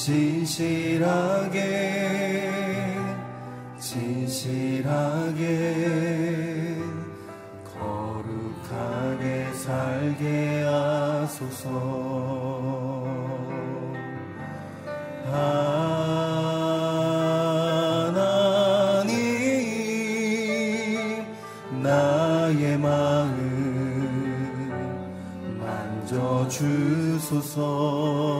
진실하게 진실하게 거룩하게 살게 하소서. 하나님 나의 마음 만져 주소서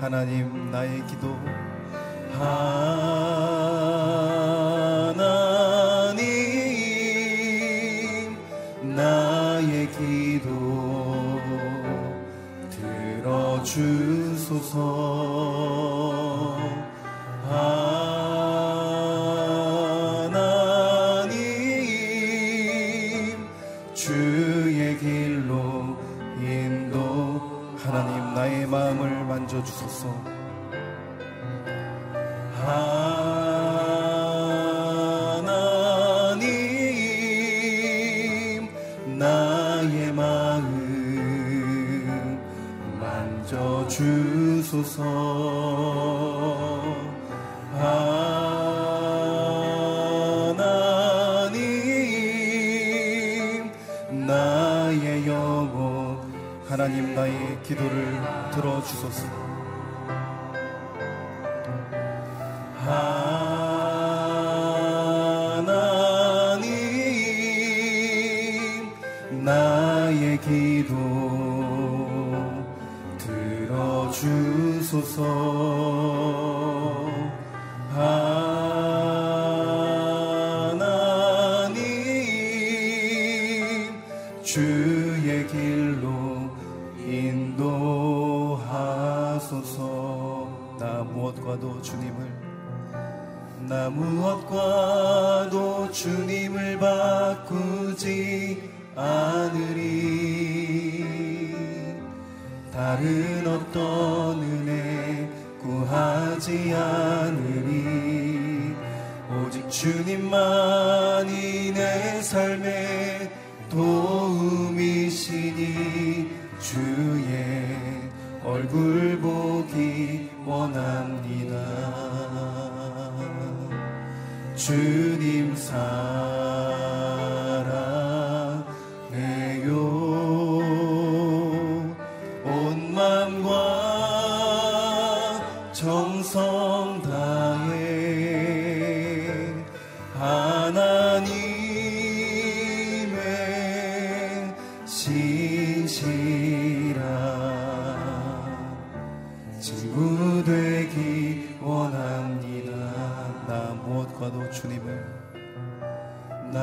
하나님 나의 기도. 하 주님만이 내 삶의 도움이시니 주의 얼굴 보기 원합니다. 주님 사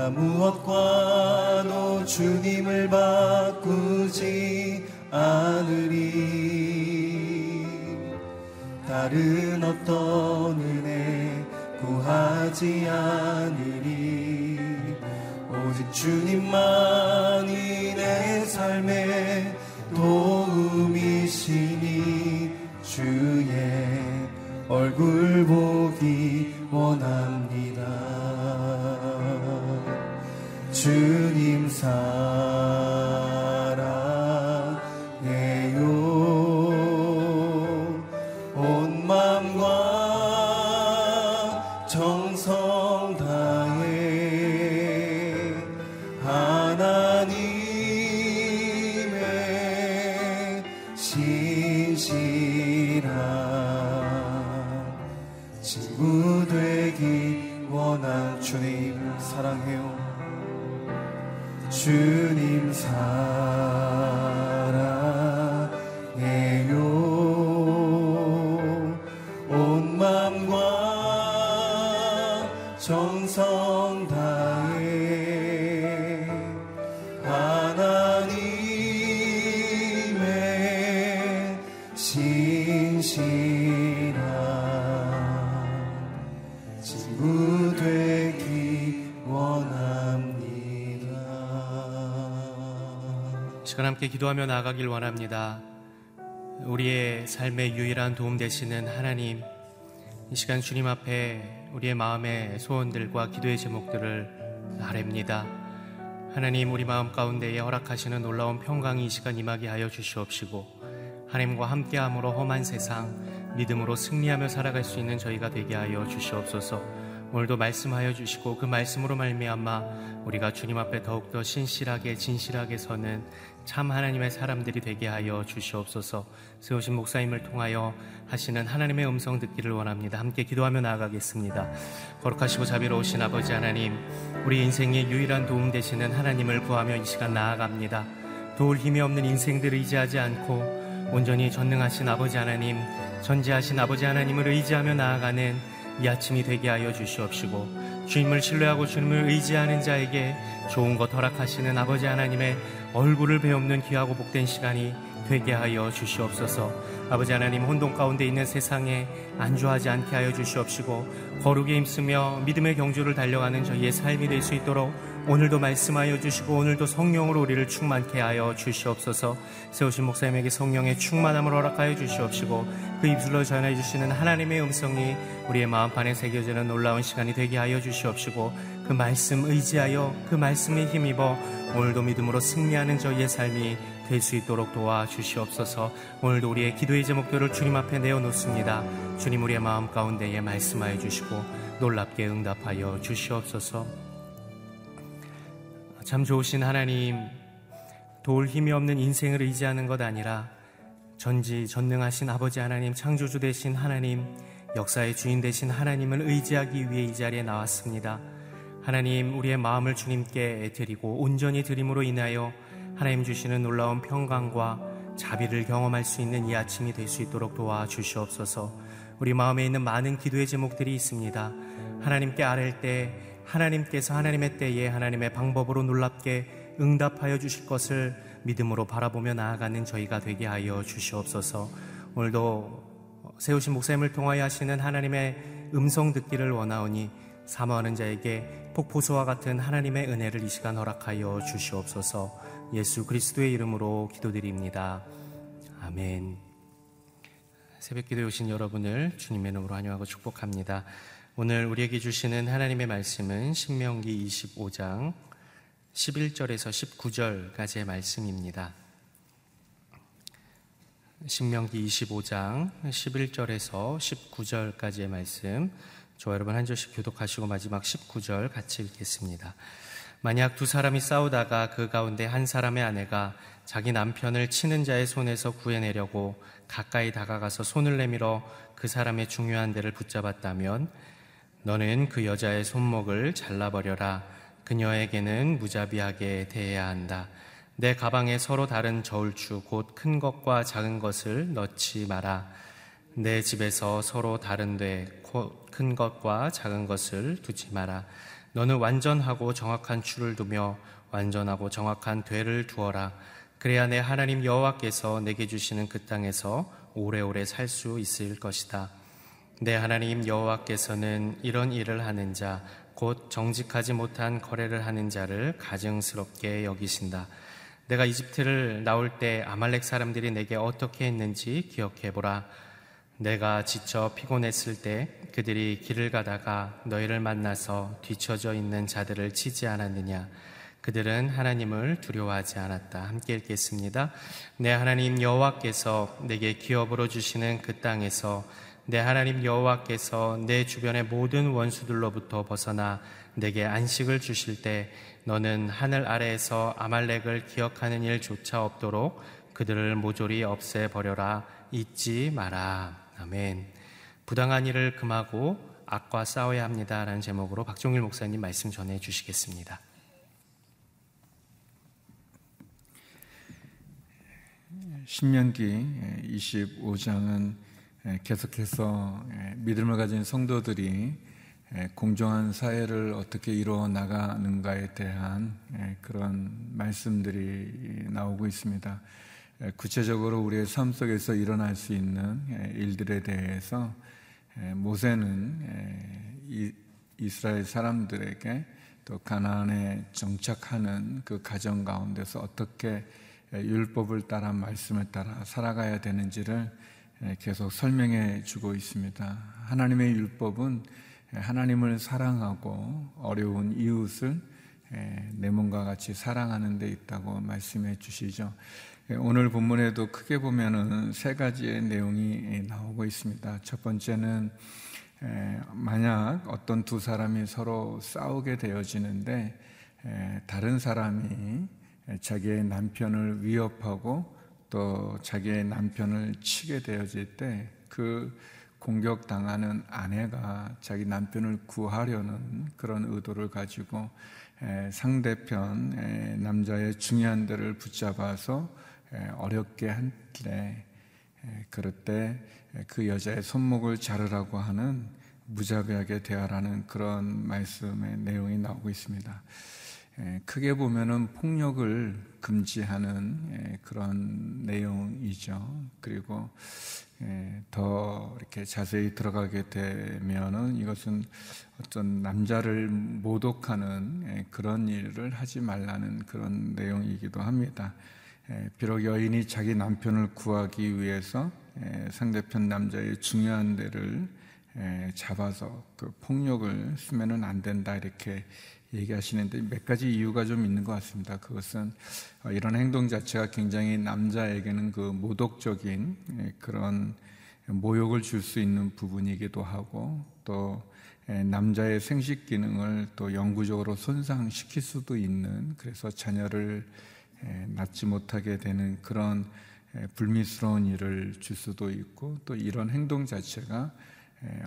무엇과도 주님을 바꾸지 않으리. 다른 어떤 은혜 구하지 않으리. 오직 주님만이 내 삶에 도움이시니 주의 얼굴 보기 원함 주님 사랑. 시간 함께 기도하며 나아가길 원합니다. 우리의 삶의 유일한 도움 되시는 하나님, 이 시간 주님 앞에 우리의 마음의 소원들과 기도의 제목들을 아랩니다. 하나님, 우리 마음 가운데에 허락하시는 놀라운 평강이 이 시간 임하게 하여 주시옵시고, 하나님과 함께함으로 험한 세상, 믿음으로 승리하며 살아갈 수 있는 저희가 되게 하여 주시옵소서. 오늘도 말씀하여 주시고 그 말씀으로 말미암아 우리가 주님 앞에 더욱더 신실하게 진실하게 서는 참 하나님의 사람들이 되게 하여 주시옵소서. 세우신 목사님을 통하여 하시는 하나님의 음성 듣기를 원합니다. 함께 기도하며 나아가겠습니다. 거룩하시고 자비로우신 아버지 하나님, 우리 인생의 유일한 도움 되시는 하나님을 구하며 이 시간 나아갑니다. 도울 힘이 없는 인생들을 의지하지 않고 온전히 전능하신 아버지 하나님, 전지하신 아버지 하나님을 의지하며 나아가는 이 아침이 되게 하여 주시옵시고 주님을 신뢰하고 주님을 의지하는 자에게 좋은 것 허락하시는 아버지 하나님의 얼굴을 배우는 귀하고 복된 시간이 되게 하여 주시옵소서. 아버지 하나님 혼돈 가운데 있는 세상에 안주하지 않게 하여 주시옵시고 거룩에 힘쓰며 믿음의 경주를 달려가는 저희의 삶이 될 수 있도록 오늘도 말씀하여 주시고 오늘도 성령으로 우리를 충만케 하여 주시옵소서. 세우신 목사님에게 성령의 충만함을 허락하여 주시옵시고 그 입술로 전해 주시는 하나님의 음성이 우리의 마음판에 새겨지는 놀라운 시간이 되게 하여 주시옵시고 그 말씀 의지하여 그 말씀에 힘입어 오늘도 믿음으로 승리하는 저희의 삶이 될 수 있도록 도와주시옵소서 오늘도 우리의 기도의 제목들을 주님 앞에 내어놓습니다. 주님 우리의 마음 가운데에 말씀하여 주시고 놀랍게 응답하여 주시옵소서 참 좋으신 하나님 도울 힘이 없는 인생을 의지하는 것 아니라 전지 전능하신 아버지 하나님 창조주 되신 하나님 역사의 주인 되신 하나님을 의지하기 위해 이 자리에 나왔습니다. 하나님 우리의 마음을 주님께 드리고 온전히 드림으로 인하여 하나님 주시는 놀라운 평강과 자비를 경험할 수 있는 이 아침이 될 수 있도록 도와주시옵소서. 우리 마음에 있는 많은 기도의 제목들이 있습니다. 하나님께 아랠 때 하나님께서 하나님의 때에 하나님의 방법으로 놀랍게 응답하여 주실 것을 믿음으로 바라보며 나아가는 저희가 되게 하여 주시옵소서. 오늘도 세우신 목사님을 통하여 하시는 하나님의 음성 듣기를 원하오니 사모하는 자에게 폭포수와 같은 하나님의 은혜를 이 시간 허락하여 주시옵소서. 예수 그리스도의 이름으로 기도드립니다. 아멘. 새벽 기도에 오신 여러분을 주님의 이름으로 환영하고 축복합니다. 오늘 우리에게 주시는 하나님의 말씀은 신명기 25장 11절에서 19절까지의 말씀입니다. 신명기 25장 11절에서 19절까지의 말씀. 저 여러분 한 절씩 교독하시고 마지막 19절 같이 읽겠습니다. 만약 두 사람이 싸우다가 그 가운데 한 사람의 아내가 자기 남편을 치는 자의 손에서 구해내려고 가까이 다가가서 손을 내밀어 그 사람의 중요한 데를 붙잡았다면 너는 그 여자의 손목을 잘라버려라. 그녀에게는 무자비하게 대해야 한다. 내 가방에 서로 다른 저울추 곧 큰 것과 작은 것을 넣지 마라. 내 집에서 서로 다른데 큰 것과 작은 것을 두지 마라. 너는 완전하고 정확한 추를 두며 완전하고 정확한 되를 두어라. 그래야 내 하나님 여호와께서 내게 주시는 그 땅에서 오래오래 살 수 있을 것이다. 내 하나님 여호와께서는 이런 일을 하는 자, 곧 정직하지 못한 거래를 하는 자를 가증스럽게 여기신다. 내가 이집트를 나올 때 아말렉 사람들이 내게 어떻게 했는지 기억해 보라. 내가 지쳐 피곤했을 때 그들이 길을 가다가 너희를 만나서 뒤처져 있는 자들을 치지 않았느냐? 그들은 하나님을 두려워하지 않았다. 함께 읽겠습니다. 내 하나님 여호와께서 내게 기업으로 주시는 그 땅에서 내 하나님 여호와께서 내 주변의 모든 원수들로부터 벗어나 내게 안식을 주실 때 너는 하늘 아래에서 아말렉을 기억하는 일조차 없도록 그들을 모조리 없애 버려라. 잊지 마라. 아멘. 부당한 일을 금하고 악과 싸워야 합니다라는 제목으로 박종일 목사님 말씀 전해 주시겠습니다. 신명기 25장은 계속해서 믿음을 가진 성도들이 공정한 사회를 어떻게 이루어 나가는가에 대한 그런 말씀들이 나오고 있습니다. 구체적으로 우리의 삶 속에서 일어날 수 있는 일들에 대해서 모세는 이스라엘 사람들에게 또 가나안에 정착하는 그 가정 가운데서 어떻게 율법을 따라 말씀을 따라 살아가야 되는지를 계속 설명해 주고 있습니다. 하나님의 율법은 하나님을 사랑하고 어려운 이웃을 내 몸과 같이 사랑하는 데 있다고 말씀해 주시죠. 오늘 본문에도 크게 보면은 세 가지의 내용이 나오고 있습니다. 첫 번째는 만약 어떤 두 사람이 서로 싸우게 되어지는데 다른 사람이 자기의 남편을 위협하고 또 자기의 남편을 치게 되어질 때 그 공격당하는 아내가 자기 남편을 구하려는 그런 의도를 가지고 상대편 남자의 중요한 데를 붙잡아서 어렵게 한때 그럴 때 그 여자의 손목을 자르라고 하는 무자비하게 대하라는 그런 말씀의 내용이 나오고 있습니다. 크게 보면은 폭력을 금지하는 그런 내용이죠. 그리고 더 이렇게 자세히 들어가게 되면은 이것은 어떤 남자를 모독하는 그런 일을 하지 말라는 그런 내용이기도 합니다. 비록 여인이 자기 남편을 구하기 위해서 상대편 남자의 중요한 데를 잡아서 그 폭력을 쓰면은 안 된다 이렇게 얘기하시는데 몇 가지 이유가 좀 있는 것 같습니다. 그것은 어, 이런 행동 자체가 굉장히 남자에게는 그 모독적인 그런 모욕을 줄 수 있는 부분이기도 하고 또 남자의 생식 기능을 또 영구적으로 손상시킬 수도 있는 그래서 자녀를 낳지 못하게 되는 그런 불미스러운 일을 줄 수도 있고 또 이런 행동 자체가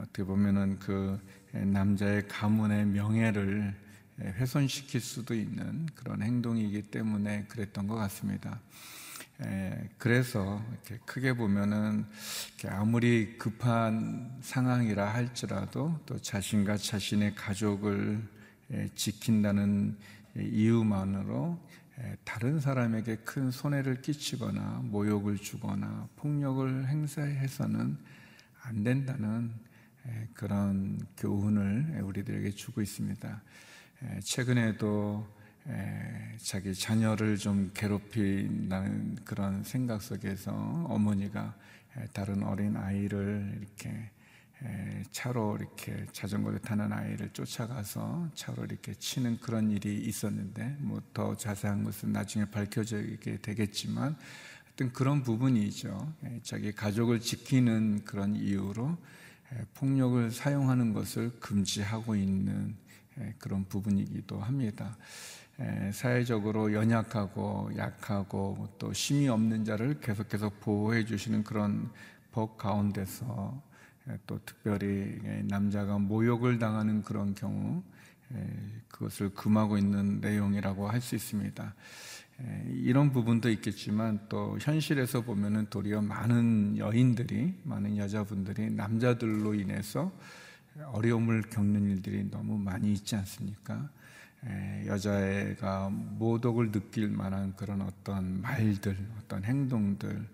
어떻게 보면은 그 남자의 가문의 명예를 훼손시킬 수도 있는 그런 행동이기 때문에 그랬던 것 같습니다. 그래서 이렇게 크게 보면은 아무리 급한 상황이라 할지라도 또 자신과 자신의 가족을 지킨다는 이유만으로 다른 사람에게 큰 손해를 끼치거나 모욕을 주거나 폭력을 행사해서는 안 된다는 그런 교훈을 우리들에게 주고 있습니다. 최근에도 자기 자녀를 좀 괴롭힌다는 그런 생각 속에서 어머니가 다른 어린 아이를 이렇게 차로 이렇게 자전거를 타는 아이를 쫓아가서 차로 이렇게 치는 그런 일이 있었는데 뭐 더 자세한 것은 나중에 밝혀지게 되겠지만 어떤 그런 부분이죠. 자기 가족을 지키는 그런 이유로 폭력을 사용하는 것을 금지하고 있는 그런 부분이기도 합니다. 사회적으로 연약하고 약하고 또 힘이 없는 자를 계속해서 보호해 주시는 그런 법 가운데서 또 특별히 남자가 모욕을 당하는 그런 경우 그것을 금하고 있는 내용이라고 할 수 있습니다. 이런 부분도 있겠지만 또 현실에서 보면은 도리어 많은 여인들이 많은 여자분들이 남자들로 인해서 어려움을 겪는 일들이 너무 많이 있지 않습니까? 여자애가 모독을 느낄 만한 그런 어떤 말들, 어떤 행동들,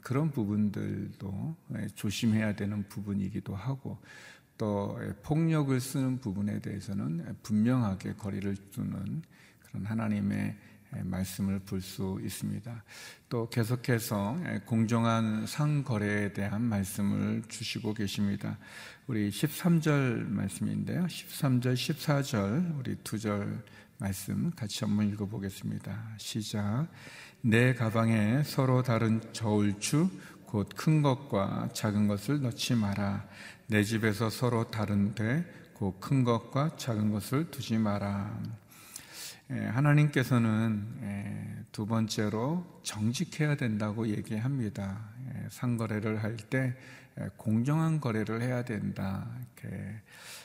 그런 부분들도 조심해야 되는 부분이기도 하고 또 폭력을 쓰는 부분에 대해서는 분명하게 거리를 두는 그런 하나님의 말씀을 볼 수 있습니다. 또 계속해서 공정한 상거래에 대한 말씀을 주시고 계십니다. 우리 13절 말씀인데요. 13절, 14절 우리 두 절 말씀 같이 한번 읽어보겠습니다. 시작. 내 가방에 서로 다른 저울추 곧 큰 것과 작은 것을 넣지 마라. 내 집에서 서로 다른데 곧 큰 것과 작은 것을 두지 마라. 하나님께서는 두 번째로 정직해야 된다고 얘기합니다. 상거래를 할 때 공정한 거래를 해야 된다. 이렇게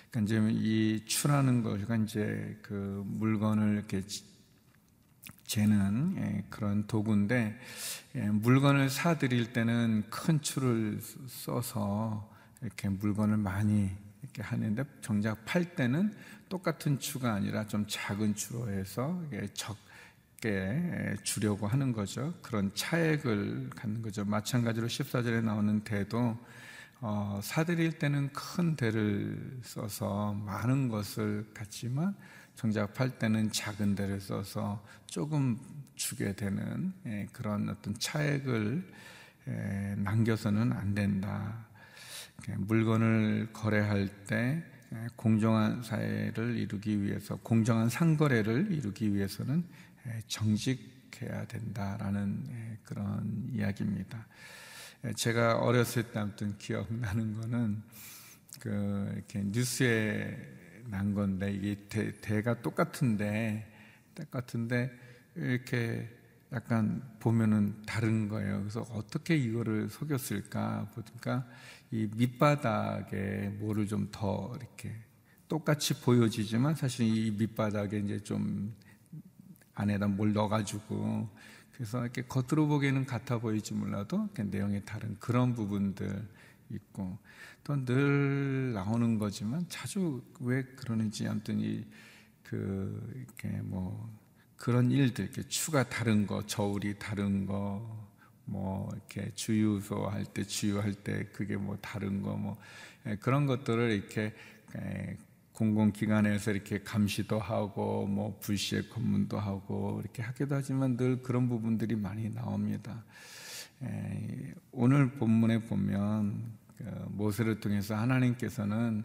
그러니까 이제 이 추라는 것가 이제 그 물건을 이렇게 재는 그런 도구인데 물건을 사드릴 때는 큰 추를 써서 이렇게 물건을 많이 이렇게 하는데 정작 팔 때는 똑같은 추가 아니라 좀 작은 추로 해서 적게 주려고 하는 거죠. 그런 차액을 갖는 거죠. 마찬가지로 14절에 나오는 대도 어, 사드릴 때는 큰 대를 써서 많은 것을 갖지만 정작 팔 때는 작은 대를 써서 조금 주게 되는 예, 그런 어떤 차액을 예, 남겨서는 안 된다. 물건을 거래할 때 예, 공정한 사회를 이루기 위해서 공정한 상거래를 이루기 위해서는 예, 정직해야 된다라는 예, 그런 이야기입니다. 제가 어렸을 때 아무튼 기억나는 거는 그 이렇게 뉴스에 난 건데 이게 대, 대가 똑같은데 똑같은데 이렇게 약간 보면은 다른 거예요. 그래서 어떻게 이거를 속였을까 보니까 이 밑바닥에 뭐를 좀 더 이렇게 똑같이 보여지지만 사실 이 밑바닥에 이제 좀 안에다 뭘 넣어가지고 그래서 이렇게 겉으로 보기에는 같아 보이지 몰라도 내용이 다른 그런 부분들 있고 또 늘 나오는 거지만 자주 왜 그러는지 아무튼 이그 이렇게 뭐 그런 일들 이렇게 추가 다른 거 저울이 다른 거 뭐 이렇게 주유소 할 때 주유할 때 그게 뭐 다른 거뭐 예, 그런 것들을 이렇게 예, 공공기관에서 이렇게 감시도 하고 뭐 불시에 검문도 하고 이렇게 하기도 하지만 늘 그런 부분들이 많이 나옵니다. 예, 오늘 본문에 보면 그 모세를 통해서 하나님께서는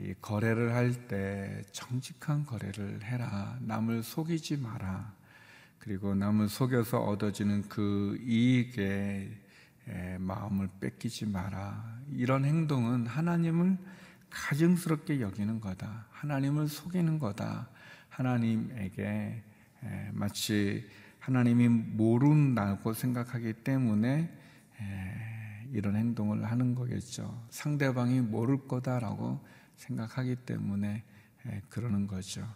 이 거래를 할 때 정직한 거래를 해라. 남을 속이지 마라. 그리고 남을 속여서 얻어지는 그 이익에 마음을 뺏기지 마라. 이런 행동은 하나님을 가증스럽게 여기는 거다. 하나님을 속이는 거다. 하나님에게 마치 하나님이 모른다고 생각하기 때문에 이런 행동을 하는 거겠죠. 상대방이 모를 거다라고 생각하기 때문에 그러는 거죠.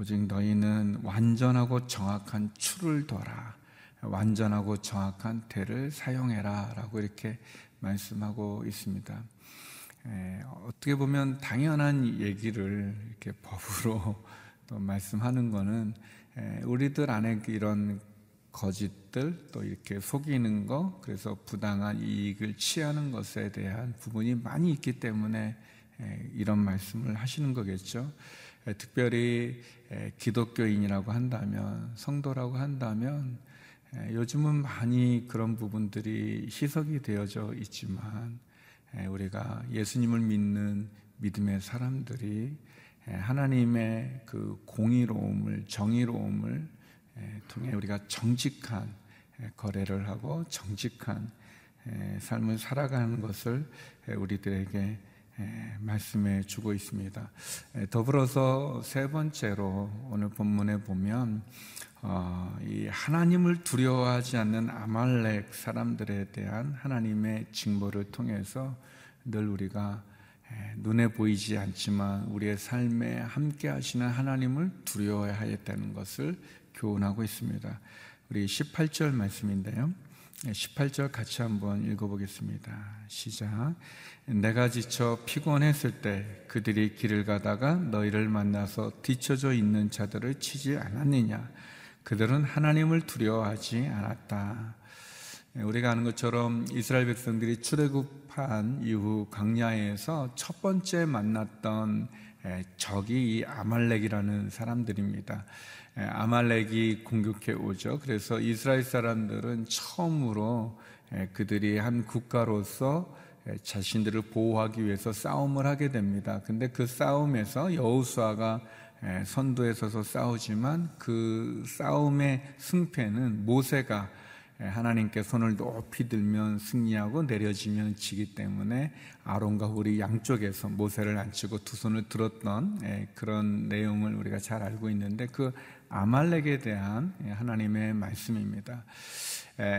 오직 너희는 완전하고 정확한 추를 둬라. 완전하고 정확한 대를 사용해라. 라고 이렇게 말씀하고 있습니다. 에, 어떻게 보면 당연한 얘기를 이렇게 법으로 또 말씀하는 거는 에, 우리들 안에 이런 거짓들 또 이렇게 속이는 거 그래서 부당한 이익을 취하는 것에 대한 부분이 많이 있기 때문에 에, 이런 말씀을 하시는 거겠죠. 특별히 기독교인이라고 한다면, 성도라고 한다면, 요즘은 많이 그런 부분들이 희석이 되어져 있지만, 우리가 예수님을 믿는 믿음의 사람들이 하나님의 그 공의로움을, 정의로움을 통해 우리가 정직한 거래를 하고 정직한 삶을 살아가는 것을 우리들에게 예, 말씀해 주고 있습니다. 예, 더불어서 세 번째로 오늘 본문에 보면 어, 이 하나님을 두려워하지 않는 아말렉 사람들에 대한 하나님의 징벌을 통해서 늘 우리가 예, 눈에 보이지 않지만 우리의 삶에 함께 하시는 하나님을 두려워해야겠다는 것을 교훈하고 있습니다. 우리 18절 말씀인데요. 18절 같이 한번 읽어보겠습니다. 시작. 내가 지쳐 피곤했을 때 그들이 길을 가다가 너희를 만나서 뒤쳐져 있는 자들을 치지 않았느냐? 그들은 하나님을 두려워하지 않았다. 우리가 아는 것처럼 이스라엘 백성들이 출애굽한 이후 광야에서 첫 번째 만났던 적이 이 아말렉이라는 사람들입니다. 아말렉이 공격해 오죠. 그래서 이스라엘 사람들은 처음으로 그들이 한 국가로서 자신들을 보호하기 위해서 싸움을 하게 됩니다. 근데 그 싸움에서 여우수아가 선두에 서서 싸우지만 그 싸움의 승패는 모세가 하나님께 손을 높이 들면 승리하고 내려지면 지기 때문에 아론과 우리 양쪽에서 모세를 앉히고 두 손을 들었던 그런 내용을 우리가 잘 알고 있는데 그 아말렉에 대한 하나님의 말씀입니다.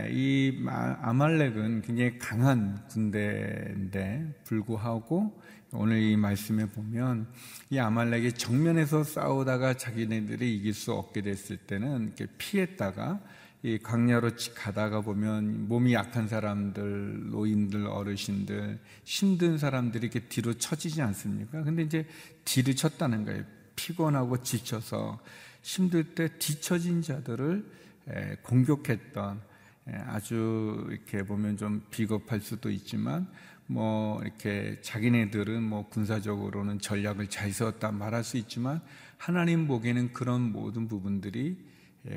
이 아말렉은 굉장히 강한 군대인데 불구하고 오늘 이 말씀에 보면 이 아말렉이 정면에서 싸우다가 자기네들이 이길 수 없게 됐을 때는 이렇게 피했다가 이 광야로 가다가 보면 몸이 약한 사람들, 노인들, 어르신들, 힘든 사람들이 이렇게 뒤로 처지지 않습니까? 근데 이제 뒤를 쳤다는 거예요. 피곤하고 지쳐서 힘들 때 뒤처진 자들을 공격했던 아주 이렇게 보면 좀 비겁할 수도 있지만 뭐 이렇게 자기네들은 뭐 군사적으로는 전략을 잘 세웠다 말할 수 있지만 하나님 보기에는 그런 모든 부분들이 예,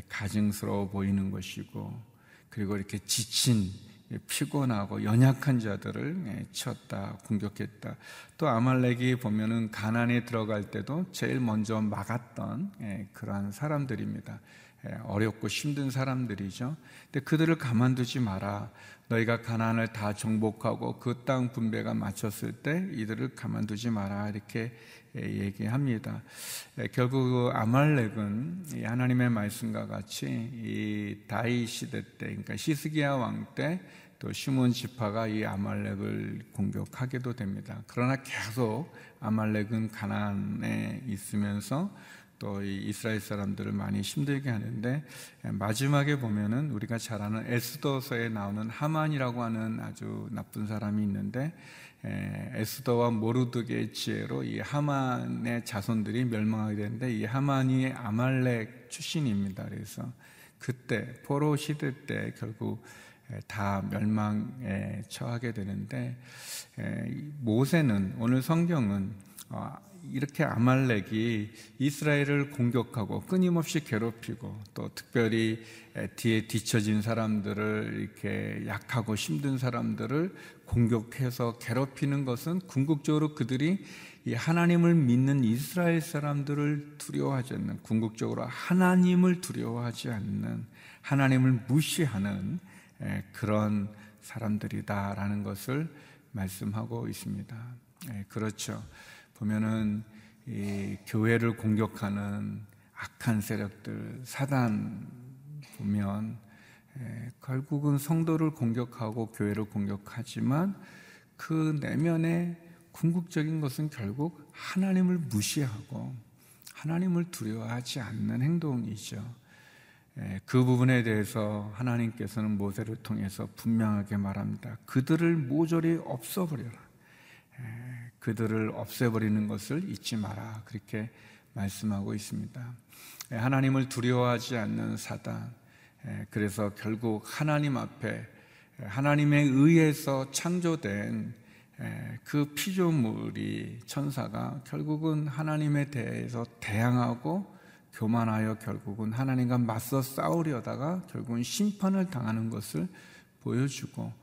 가증스러워 보이는 것이고 그리고 이렇게 지친 예, 피곤하고 연약한 자들을 예, 쳤다 공격했다. 또 아말렉이 보면은 가난에 들어갈 때도 제일 먼저 막았던 그러한 사람들입니다. 어렵고 힘든 사람들이죠. 근데 그들을 가만두지 마라. 너희가 가난을 다 정복하고 그 땅 분배가 마쳤을 때 이들을 가만두지 마라. 이렇게 얘기합니다. 결국 그 아말렉은 하나님의 말씀과 같이 이 다이 시대 때, 그러니까 시스기야 왕 때 또 시몬 지파가 이 아말렉을 공격하게도 됩니다. 그러나 계속 아말렉은 가난에 있으면서 또 이스라엘 사람들을 많이 힘들게 하는데 마지막에 보면은 우리가 잘 아는 에스더서에 나오는 하만이라고 하는 아주 나쁜 사람이 있는데 에스더와 모르드게의 지혜로 이 하만의 자손들이 멸망하게 되는데 이 하만이 아말렉 출신입니다. 그래서 그때 포로 시대 때 결국 다 멸망에 처하게 되는데 모세는 오늘 성경은 어, 이렇게 아말렉이 이스라엘을 공격하고 끊임없이 괴롭히고 또 특별히 뒤에 뒤처진 사람들을 이렇게 약하고 힘든 사람들을 공격해서 괴롭히는 것은 궁극적으로 그들이 이 하나님을 믿는 이스라엘 사람들을 두려워하지 않는 궁극적으로 하나님을 두려워하지 않는 하나님을 무시하는 그런 사람들이다라는 것을 말씀하고 있습니다. 그렇죠. 보면은 이 교회를 공격하는 악한 세력들, 사단 보면 에, 결국은 성도를 공격하고 교회를 공격하지만 그 내면의 궁극적인 것은 결국 하나님을 무시하고 하나님을 두려워하지 않는 행동이죠. 에, 그 부분에 대해서 하나님께서는 모세를 통해서 분명하게 말합니다. 그들을 모조리 없어버려라. 그들을 없애버리는 것을 잊지 마라. 그렇게 말씀하고 있습니다. 예, 하나님을 두려워하지 않는 사단. 예, 그래서 결국 하나님 앞에 예, 하나님에 의해서 창조된 그 피조물이 천사가 결국은 하나님에 대해서 대항하고 교만하여 결국은 하나님과 맞서 싸우려다가 결국은 심판을 당하는 것을 보여주고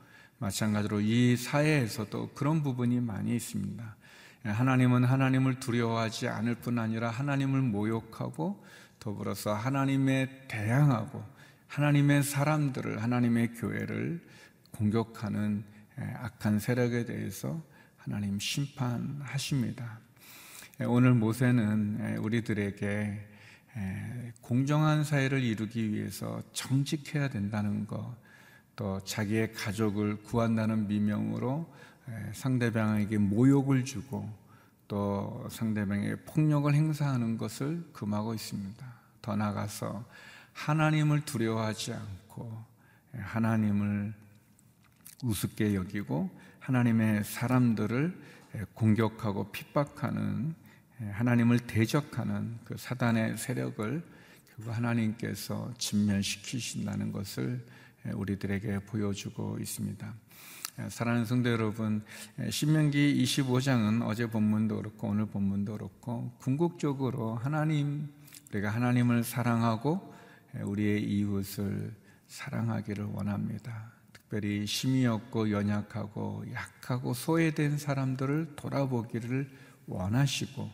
마찬가지로 이 사회에서도 그런 부분이 많이 있습니다. 하나님은 하나님을 두려워하지 않을 뿐 아니라 하나님을 모욕하고 더불어서 하나님에 대항하고 하나님의 사람들을 하나님의 교회를 공격하는 악한 세력에 대해서 하나님 심판하십니다. 오늘 모세는 우리들에게 공정한 사회를 이루기 위해서 정직해야 된다는 것, 또 자기의 가족을 구한다는 미명으로 상대방에게 모욕을 주고 또 상대방에게 폭력을 행사하는 것을 금하고 있습니다. 더 나아가서 하나님을 두려워하지 않고 하나님을 우습게 여기고 하나님의 사람들을 공격하고 핍박하는 하나님을 대적하는 그 사단의 세력을 하나님께서 진멸시키신다는 것을 우리들에게 보여주고 있습니다. 사랑하는 성도 여러분, 신명기 25장은 어제 본문도 그렇고 오늘 본문도 그렇고 궁극적으로 하나님 우리가 하나님을 사랑하고 우리의 이웃을 사랑하기를 원합니다. 특별히 힘이 없고 연약하고 약하고 소외된 사람들을 돌아보기를 원하시고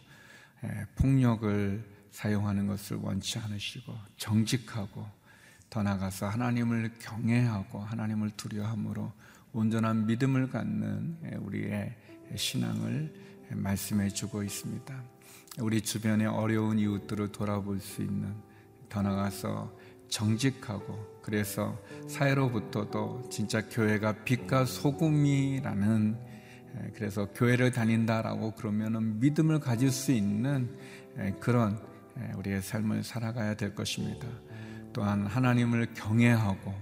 폭력을 사용하는 것을 원치 않으시고 정직하고 더 나아가서 하나님을 경외하고 하나님을 두려함으로 온전한 믿음을 갖는 우리의 신앙을 말씀해 주고 있습니다. 우리 주변의 어려운 이웃들을 돌아볼 수 있는 더 나가서 정직하고 그래서 사회로부터도 진짜 교회가 빛과 소금이라는 그래서 교회를 다닌다라고 그러면은 믿음을 가질 수 있는 그런 우리의 삶을 살아가야 될 것입니다. 또한 하나님을 경외하고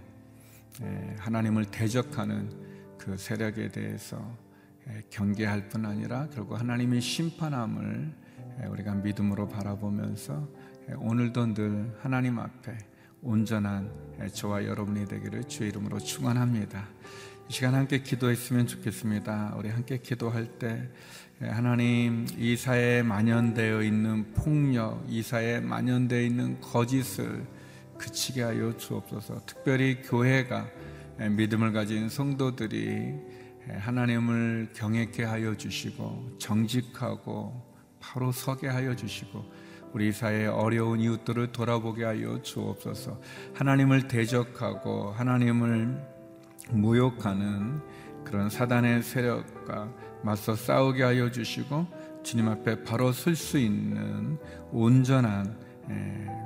하나님을 대적하는 그 세력에 대해서 경계할 뿐 아니라 결국 하나님의 심판함을 우리가 믿음으로 바라보면서 오늘도 늘 하나님 앞에 온전한 저와 여러분이 되기를 주의 이름으로 축원합니다. 이 시간 함께 기도했으면 좋겠습니다. 우리 함께 기도할 때 하나님 이 사회에 만연되어 있는 폭력, 이 사회에 만연되어 있는 거짓을 그치게 하여 주옵소서. 특별히 교회가 믿음을 가진 성도들이 하나님을 경외케 하여 주시고 정직하고 바로 서게 하여 주시고 우리 사회의 어려운 이웃들을 돌아보게 하여 주옵소서. 하나님을 대적하고 하나님을 무욕하는 그런 사단의 세력과 맞서 싸우게 하여 주시고 주님 앞에 바로 설 수 있는 온전한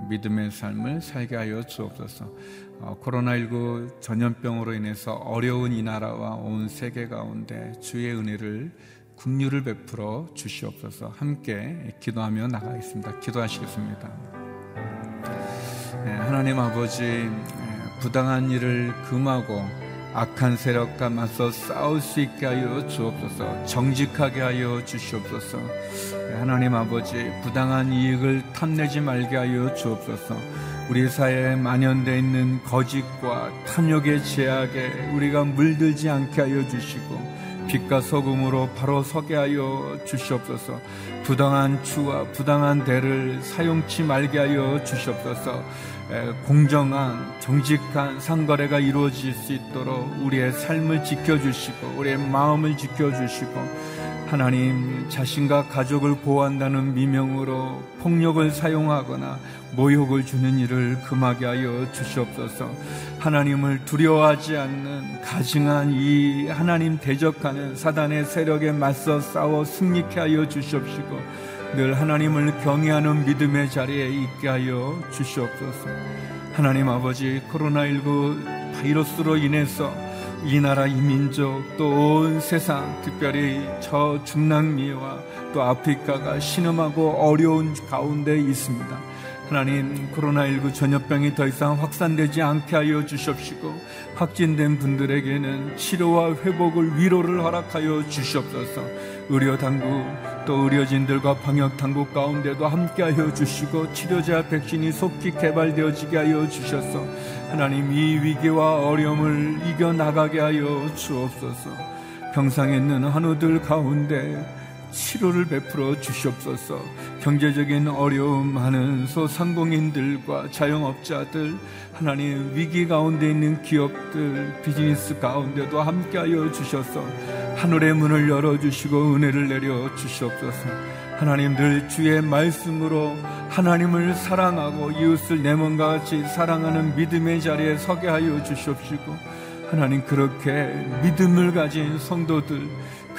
믿음의 삶을 살게 하여 주옵소서. 어, 코로나19 전염병으로 인해서 어려운 이 나라와 온 세계 가운데 주의 은혜를 국류를 베풀어 주시옵소서. 함께 기도하며 나가겠습니다. 기도하시겠습니다. 하나님 아버지 부당한 일을 금하고 악한 세력과 맞서 싸울 수 있게 하여 주옵소서. 정직하게 하여 주시옵소서. 하나님 아버지 부당한 이익을 탐내지 말게 하여 주옵소서. 우리 사회에 만연되어 있는 거짓과 탐욕의 제약에 우리가 물들지 않게 하여 주시고 빛과 소금으로 바로 서게 하여 주시옵소서. 부당한 추와 부당한 대를 사용치 말게 하여 주시옵소서 공정한 정직한 상거래가 이루어질 수 있도록 우리의 삶을 지켜주시고 우리의 마음을 지켜주시고 하나님 자신과 가족을 보호한다는 미명으로 폭력을 사용하거나 모욕을 주는 일을 금하게 하여 주시옵소서. 하나님을 두려워하지 않는 가증한 이 하나님 대적하는 사단의 세력에 맞서 싸워 승리케 하여 주시옵시고 늘 하나님을 경외하는 믿음의 자리에 있게 하여 주시옵소서. 하나님 아버지 코로나19 바이러스로 인해서 이 나라 이 민족 또 온 세상 특별히 저 중남미와 또 아프리카가 신음하고 어려운 가운데 있습니다. 하나님 코로나19 전염병이 더 이상 확산되지 않게 하여 주십시고 확진된 분들에게는 치료와 회복을 위로를 허락하여 주시옵소서 의료 당국 또 의료진들과 방역 당국 가운데도 함께하여 주시고 치료자 백신이 속히 개발되어지게 하여 주셔서 하나님 이 위기와 어려움을 이겨 나가게 하여 주옵소서. 병상에 있는 한우들 가운데 치료를 베풀어 주시옵소서. 경제적인 어려움 하는 소상공인들과 자영업자들, 하나님 위기 가운데 있는 기업들, 비즈니스 가운데도 함께하여 주셔서 하늘의 문을 열어주시고 은혜를 내려 주시옵소서. 하나님 들 주의 말씀으로 하나님을 사랑하고 이웃을 내 몸과 같이 사랑하는 믿음의 자리에 서게 하여 주시옵시고 하나님 그렇게 믿음을 가진 성도들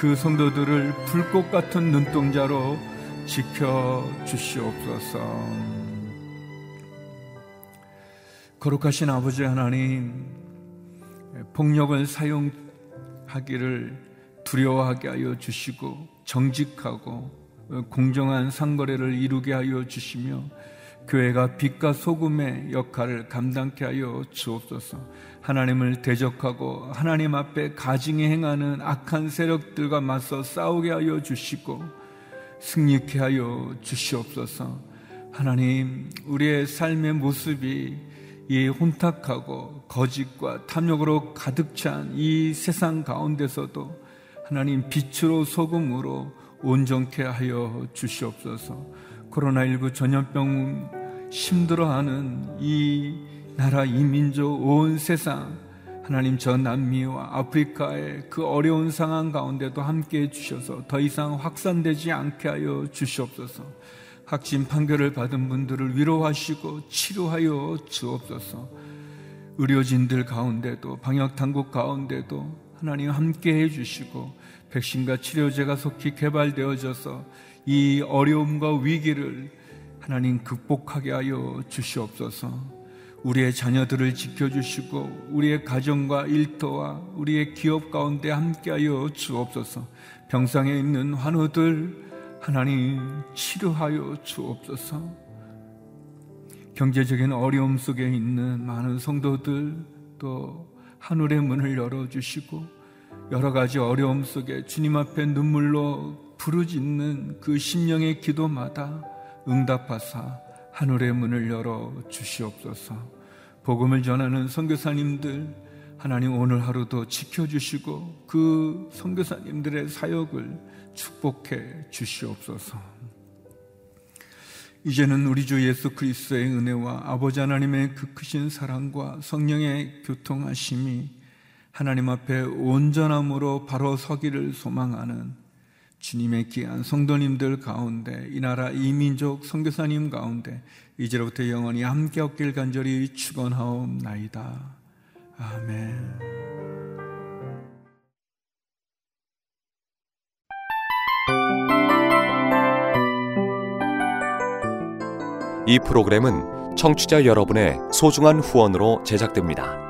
그 성도들을 불꽃 같은 눈동자로 지켜 주시옵소서. 거룩하신 아버지 하나님, 폭력을 사용하기를 두려워하게 하여 주시고, 정직하고 공정한 상거래를 이루게 하여 주시며, 교회가 빛과 소금의 역할을 감당케 하여 주옵소서. 하나님을 대적하고 하나님 앞에 가증히 행하는 악한 세력들과 맞서 싸우게 하여 주시고 승리케 하여 주시옵소서. 하나님, 우리의 삶의 모습이 이 혼탁하고 거짓과 탐욕으로 가득 찬 이 세상 가운데서도 하나님 빛으로 소금으로 온전케 하여 주시옵소서. 코로나19 전염병 힘들어하는 이 나라 이 민족 온 세상 하나님 저 남미와 아프리카의 그 어려운 상황 가운데도 함께 해 주셔서 더 이상 확산되지 않게 하여 주시옵소서. 확진 판결을 받은 분들을 위로하시고 치료하여 주옵소서. 의료진들 가운데도 방역 당국 가운데도 하나님 함께 해 주시고 백신과 치료제가 속히 개발되어져서 이 어려움과 위기를 하나님 극복하게 하여 주시옵소서. 우리의 자녀들을 지켜주시고 우리의 가정과 일터와 우리의 기업 가운데 함께하여 주옵소서. 병상에 있는 환우들 하나님 치료하여 주옵소서. 경제적인 어려움 속에 있는 많은 성도들 또 하늘의 문을 열어주시고 여러 가지 어려움 속에 주님 앞에 눈물로 부르짖는 그 심령의 기도마다 응답하사 하늘의 문을 열어 주시옵소서. 복음을 전하는 선교사님들 하나님 오늘 하루도 지켜주시고 그 선교사님들의 사역을 축복해 주시옵소서. 이제는 우리 주 예수 그리스도의 은혜와 아버지 하나님의 그 크신 사랑과 성령의 교통하심이 하나님 앞에 온전함으로 바로 서기를 소망하는 주님의 귀한 성도님들 가운데 이 나라 이민족 선교사님 가운데 이제로부터 영원히 함께 없길 간절히 축원하옵나이다. 아멘. 이 프로그램은 청취자 여러분의 소중한 후원으로 제작됩니다.